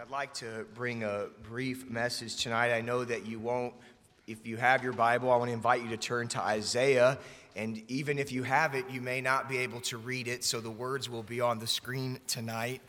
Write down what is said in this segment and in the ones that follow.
I'd like to bring a brief message tonight. I know that you won't, if you have your Bible, I want to invite you to turn to Isaiah. And even if you have it, you may not be able to read it, so the words will be on the screen tonight.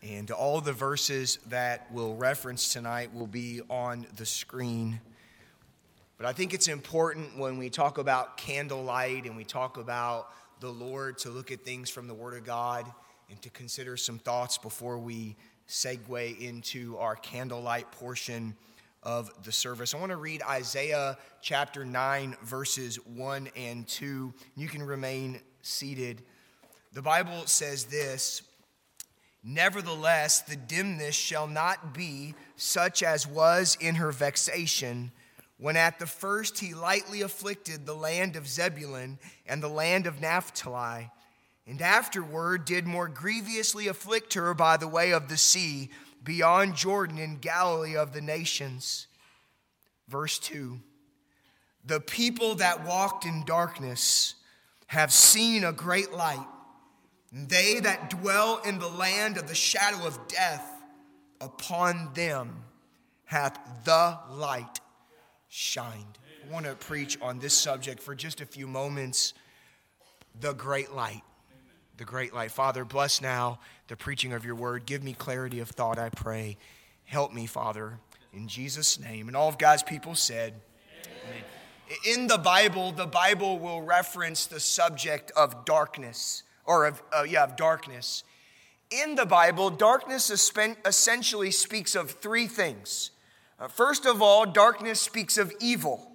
And all the verses that we'll reference tonight will be on the screen. But I think it's important when we talk about candlelight and we talk about the Lord to look at things from the Word of God and to consider some thoughts before we segue into our candlelight portion of the service. I want to read Isaiah chapter 9, verses 1 and 2. You can remain seated. The Bible says this Nevertheless, the dimness shall not be such as was in her vexation, when at the first he lightly afflicted the land of Zebulun and the land of Naphtali and afterward did more grievously afflict her by the way of the sea beyond Jordan in Galilee of the nations. Verse 2 The people that walked in darkness have seen a great light. They that dwell in the land of the shadow of death, upon them hath the light shined. I want to preach on this subject for just a few moments the great light the great light. Father, bless now the preaching of your word. Give me clarity of thought, I pray. Help me, Father, in Jesus' name. And all of God's people said, Amen. In the Bible, the Bible will reference the subject of darkness, or of, uh, yeah, of darkness. In the Bible, darkness essentially speaks of three things. Uh, first of all, darkness speaks of evil,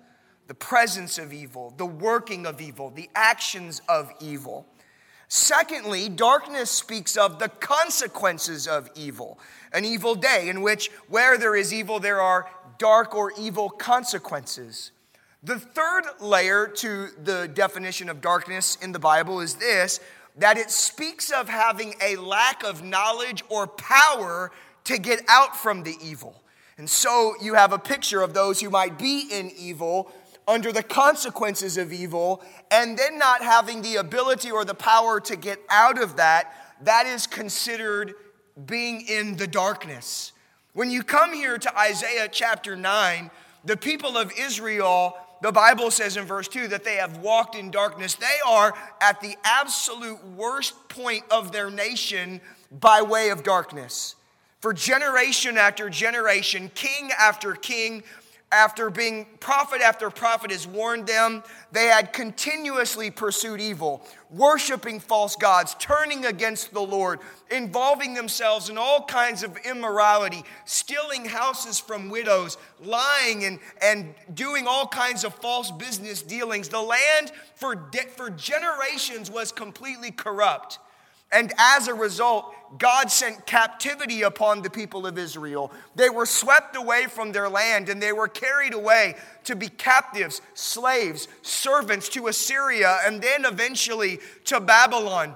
the presence of evil, the working of evil, the actions of evil. Secondly, darkness speaks of the consequences of evil, an evil day in which, where there is evil, there are dark or evil consequences. The third layer to the definition of darkness in the Bible is this that it speaks of having a lack of knowledge or power to get out from the evil. And so you have a picture of those who might be in evil under the consequences of evil and then not having the ability or the power to get out of that, that is considered being in the darkness. When you come here to Isaiah chapter 9, the people of Israel, the Bible says in verse 2 that they have walked in darkness. They are at the absolute worst point of their nation by way of darkness. For generation after generation, king after king, after being prophet after prophet has warned them, they had continuously pursued evil, worshiping false gods, turning against the Lord, involving themselves in all kinds of immorality, stealing houses from widows, lying and, and doing all kinds of false business dealings. The land for, de- for generations was completely corrupt. And as a result, God sent captivity upon the people of Israel. They were swept away from their land and they were carried away to be captives, slaves, servants to Assyria, and then eventually to Babylon.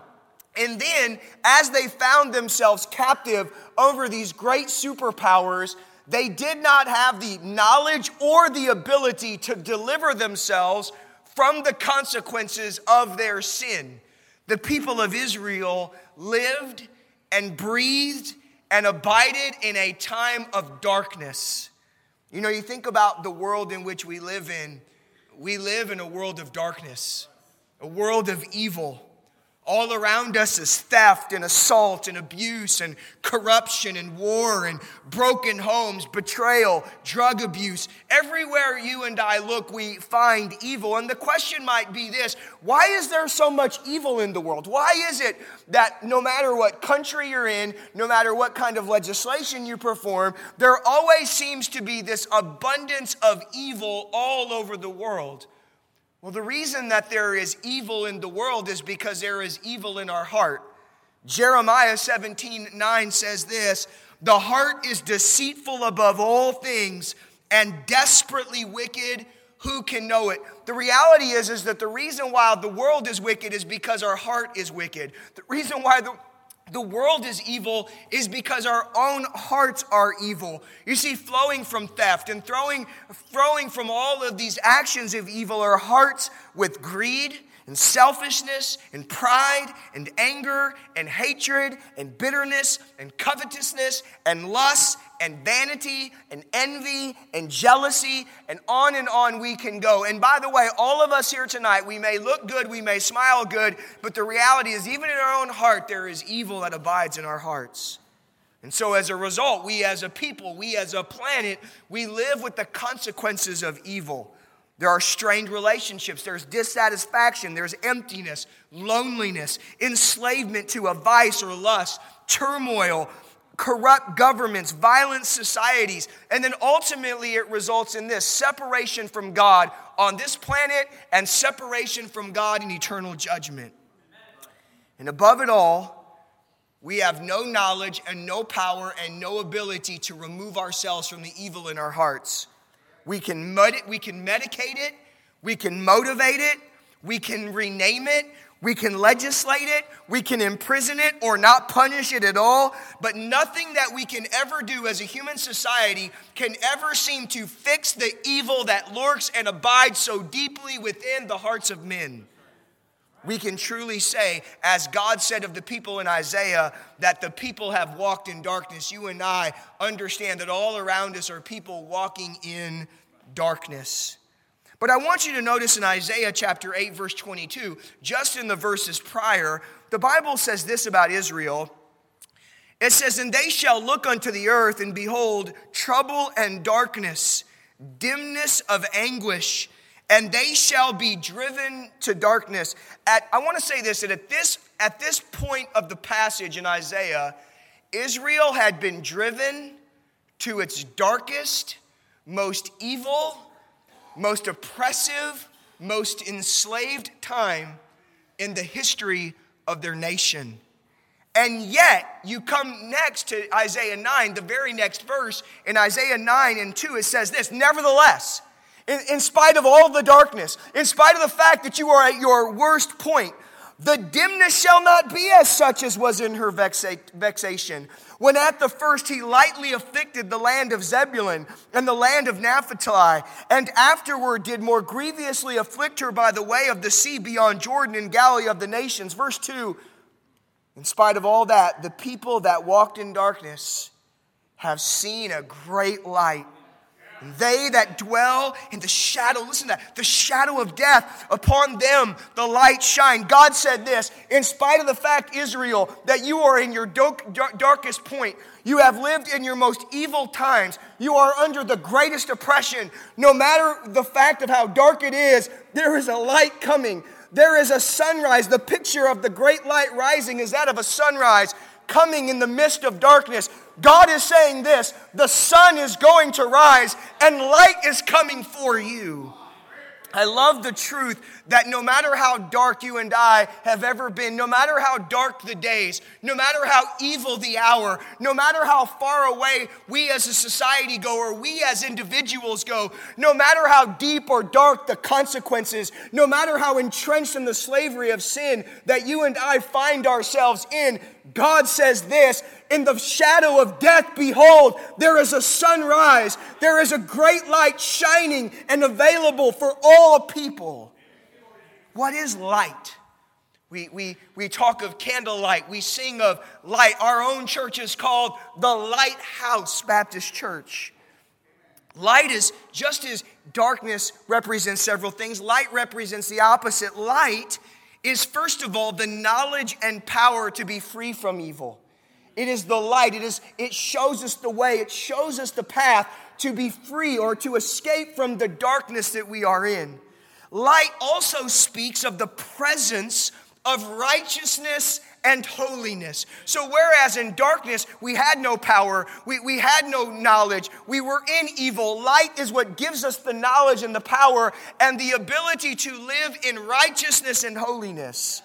And then, as they found themselves captive over these great superpowers, they did not have the knowledge or the ability to deliver themselves from the consequences of their sin the people of Israel lived and breathed and abided in a time of darkness. You know, you think about the world in which we live in, we live in a world of darkness, a world of evil. All around us is theft and assault and abuse and corruption and war and broken homes, betrayal, drug abuse. Everywhere you and I look, we find evil. And the question might be this why is there so much evil in the world? Why is it that no matter what country you're in, no matter what kind of legislation you perform, there always seems to be this abundance of evil all over the world? Well, the reason that there is evil in the world is because there is evil in our heart. Jeremiah 17 9 says this The heart is deceitful above all things and desperately wicked. Who can know it? The reality is, is that the reason why the world is wicked is because our heart is wicked. The reason why the the world is evil is because our own hearts are evil. You see, flowing from theft and throwing, throwing from all of these actions of evil are hearts with greed and selfishness and pride and anger and hatred and bitterness and covetousness and lust and vanity and envy and jealousy and on and on we can go. And by the way, all of us here tonight, we may look good, we may smile good, but the reality is, even in our own heart, there is evil that abides in our hearts. And so, as a result, we as a people, we as a planet, we live with the consequences of evil. There are strained relationships, there's dissatisfaction, there's emptiness, loneliness, enslavement to a vice or lust, turmoil, corrupt governments, violent societies, and then ultimately it results in this separation from God on this planet and separation from God in eternal judgment. And above it all, we have no knowledge and no power and no ability to remove ourselves from the evil in our hearts. We can, med- we can medicate it, we can motivate it, we can rename it, we can legislate it, we can imprison it or not punish it at all, but nothing that we can ever do as a human society can ever seem to fix the evil that lurks and abides so deeply within the hearts of men. We can truly say, as God said of the people in Isaiah, that the people have walked in darkness. You and I understand that all around us are people walking in darkness. But I want you to notice in Isaiah chapter 8, verse 22, just in the verses prior, the Bible says this about Israel. It says, And they shall look unto the earth and behold trouble and darkness, dimness of anguish, and they shall be driven to darkness. At, I want to say this that at this, at this point of the passage in Isaiah, Israel had been driven to its darkest, most evil, most oppressive, most enslaved time in the history of their nation. And yet, you come next to Isaiah 9, the very next verse, in Isaiah 9 and 2, it says this Nevertheless, in, in spite of all the darkness, in spite of the fact that you are at your worst point, the dimness shall not be as such as was in her vexa- vexation. When at the first he lightly afflicted the land of Zebulun and the land of Naphtali, and afterward did more grievously afflict her by the way of the sea beyond Jordan in Galilee of the nations. Verse 2 In spite of all that, the people that walked in darkness have seen a great light. They that dwell in the shadow, listen to that, the shadow of death, upon them the light shine. God said this, in spite of the fact, Israel, that you are in your darkest point, you have lived in your most evil times, you are under the greatest oppression. No matter the fact of how dark it is, there is a light coming. There is a sunrise. The picture of the great light rising is that of a sunrise coming in the midst of darkness. God is saying this the sun is going to rise and light is coming for you. I love the truth that no matter how dark you and I have ever been, no matter how dark the days, no matter how evil the hour, no matter how far away we as a society go or we as individuals go, no matter how deep or dark the consequences, no matter how entrenched in the slavery of sin that you and I find ourselves in, God says this in the shadow of death, behold, there is a sunrise. There is a great light shining and available for all people. What is light? We, we, we talk of candlelight, we sing of light. Our own church is called the Lighthouse Baptist Church. Light is just as darkness represents several things, light represents the opposite. Light is, first of all, the knowledge and power to be free from evil. It is the light. It, is, it shows us the way. It shows us the path to be free or to escape from the darkness that we are in. Light also speaks of the presence of righteousness and holiness. So, whereas in darkness we had no power, we, we had no knowledge, we were in evil, light is what gives us the knowledge and the power and the ability to live in righteousness and holiness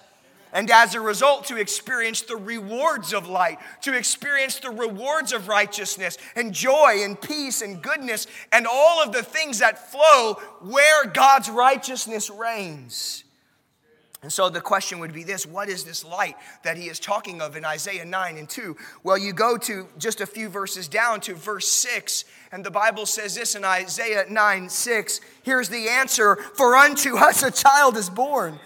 and as a result, to experience the rewards of light, to experience the rewards of righteousness and joy and peace and goodness and all of the things that flow where God's righteousness reigns. And so the question would be this what is this light that he is talking of in Isaiah 9 and 2? Well, you go to just a few verses down to verse 6, and the Bible says this in Isaiah 9 6. Here's the answer For unto us a child is born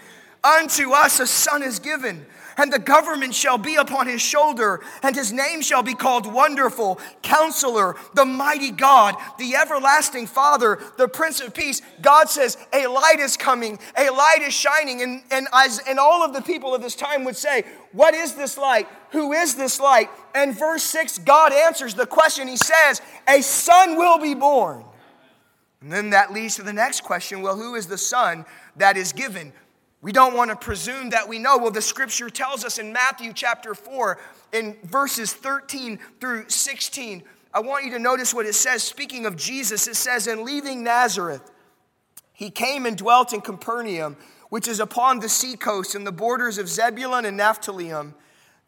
Unto us a son is given, and the government shall be upon his shoulder, and his name shall be called Wonderful, Counselor, the Mighty God, the Everlasting Father, the Prince of Peace. God says, A light is coming, a light is shining. And, and, as, and all of the people of this time would say, What is this light? Who is this light? And verse 6, God answers the question. He says, A son will be born. And then that leads to the next question well, who is the son that is given? We don't want to presume that we know. Well, the scripture tells us in Matthew chapter 4, in verses 13 through 16. I want you to notice what it says. Speaking of Jesus, it says, In leaving Nazareth, he came and dwelt in Capernaum, which is upon the seacoast in the borders of Zebulun and Naphtali,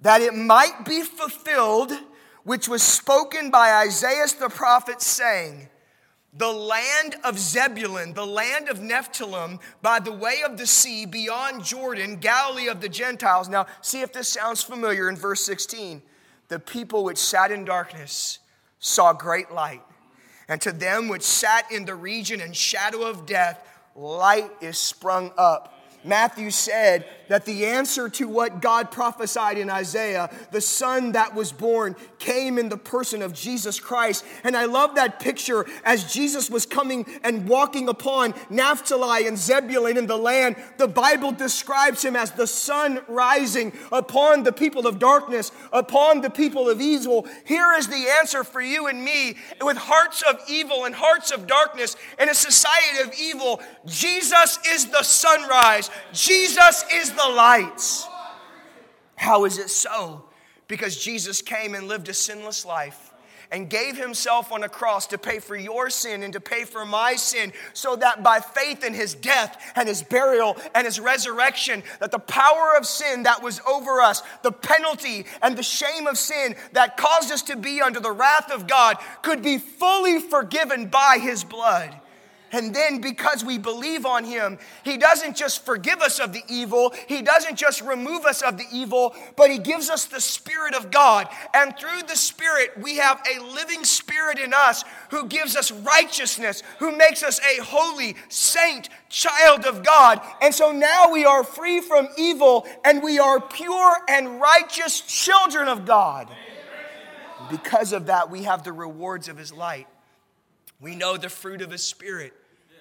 that it might be fulfilled, which was spoken by Isaiah the prophet, saying, the land of Zebulun, the land of Nephthalim, by the way of the sea beyond Jordan, Galilee of the Gentiles. Now, see if this sounds familiar in verse 16. The people which sat in darkness saw great light. And to them which sat in the region and shadow of death, light is sprung up. Matthew said that the answer to what God prophesied in Isaiah, the son that was born, came in the person of Jesus Christ. And I love that picture as Jesus was coming and walking upon Naphtali and Zebulun in the land. The Bible describes him as the sun rising upon the people of darkness, upon the people of evil. Here is the answer for you and me with hearts of evil and hearts of darkness in a society of evil. Jesus is the sunrise. Jesus is the light. How is it so? Because Jesus came and lived a sinless life and gave himself on a cross to pay for your sin and to pay for my sin so that by faith in his death and his burial and his resurrection that the power of sin that was over us the penalty and the shame of sin that caused us to be under the wrath of God could be fully forgiven by his blood and then because we believe on him, he doesn't just forgive us of the evil, he doesn't just remove us of the evil, but he gives us the Spirit of God. And through the Spirit, we have a living Spirit in us who gives us righteousness, who makes us a holy saint, child of God. And so now we are free from evil and we are pure and righteous children of God. Because of that, we have the rewards of his light. We know the fruit of his spirit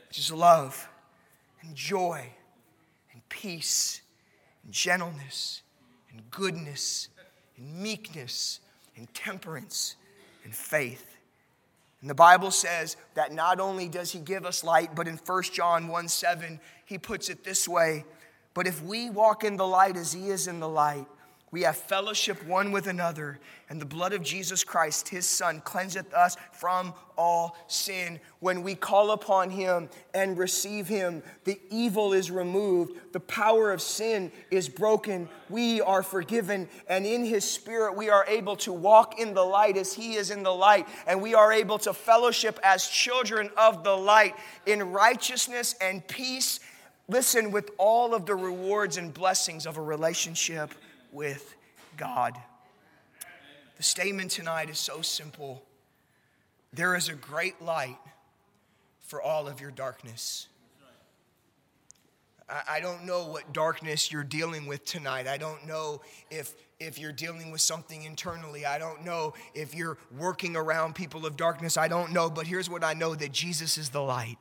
which is love and joy and peace and gentleness and goodness and meekness and temperance and faith. And the Bible says that not only does he give us light, but in 1 John 1 7, he puts it this way But if we walk in the light as he is in the light, we have fellowship one with another, and the blood of Jesus Christ, his Son, cleanseth us from all sin. When we call upon him and receive him, the evil is removed, the power of sin is broken, we are forgiven, and in his spirit we are able to walk in the light as he is in the light, and we are able to fellowship as children of the light in righteousness and peace. Listen, with all of the rewards and blessings of a relationship with God. The statement tonight is so simple there is a great light for all of your darkness. I don't know what darkness you're dealing with tonight. I don't know if, if you're dealing with something internally. I don't know if you're working around people of darkness. I don't know. But here's what I know that Jesus is the light.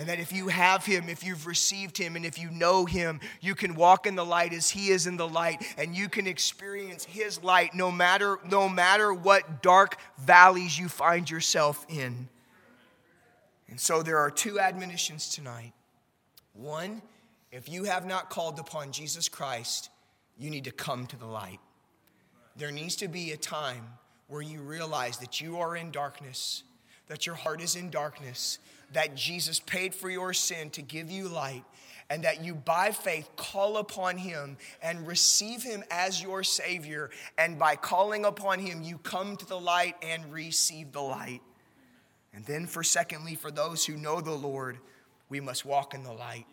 And that if you have him, if you've received him, and if you know him, you can walk in the light as he is in the light, and you can experience his light no matter, no matter what dark valleys you find yourself in. And so there are two admonitions tonight. One, if you have not called upon Jesus Christ, you need to come to the light. There needs to be a time where you realize that you are in darkness, that your heart is in darkness, that Jesus paid for your sin to give you light, and that you by faith call upon him and receive him as your Savior. And by calling upon him, you come to the light and receive the light. And then, for secondly, for those who know the Lord, we must walk in the light.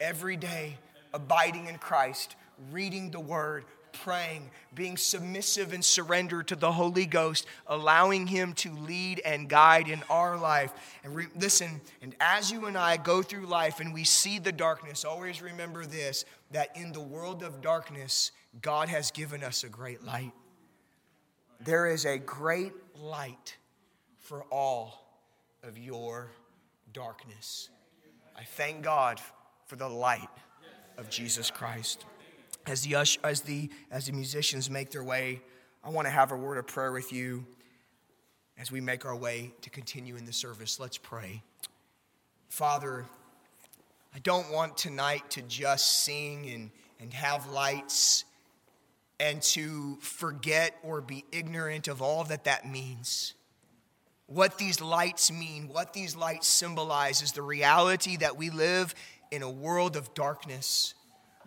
Every day, abiding in Christ, reading the word, praying, being submissive and surrendered to the Holy Ghost, allowing Him to lead and guide in our life. And re- listen, and as you and I go through life and we see the darkness, always remember this that in the world of darkness, God has given us a great light. There is a great light for all of your darkness. I thank God for the light of Jesus Christ. As the, as the, as the musicians make their way, I want to have a word of prayer with you as we make our way to continue in the service. Let's pray. Father, I don't want tonight to just sing and, and have lights and to forget or be ignorant of all that that means. What these lights mean, what these lights symbolize, is the reality that we live in a world of darkness.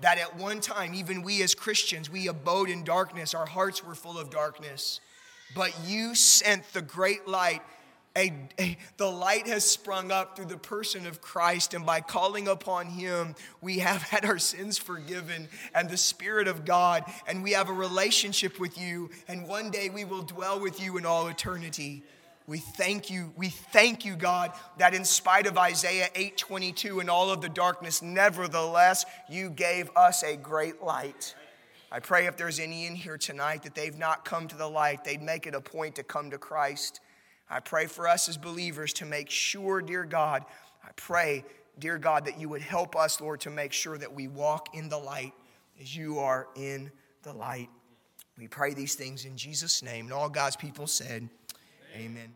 That at one time, even we as Christians, we abode in darkness, our hearts were full of darkness. But you sent the great light a, a, the light has sprung up through the person of Christ, and by calling upon Him, we have had our sins forgiven and the Spirit of God, and we have a relationship with you, and one day we will dwell with you in all eternity. We thank you, we thank you, God, that in spite of Isaiah 8:22 and all of the darkness, nevertheless, you gave us a great light. I pray if there's any in here tonight that they've not come to the light, they'd make it a point to come to Christ. I pray for us as believers to make sure, dear God, I pray, dear God, that you would help us, Lord, to make sure that we walk in the light as you are in the light. We pray these things in Jesus' name. And all God's people said. Amen.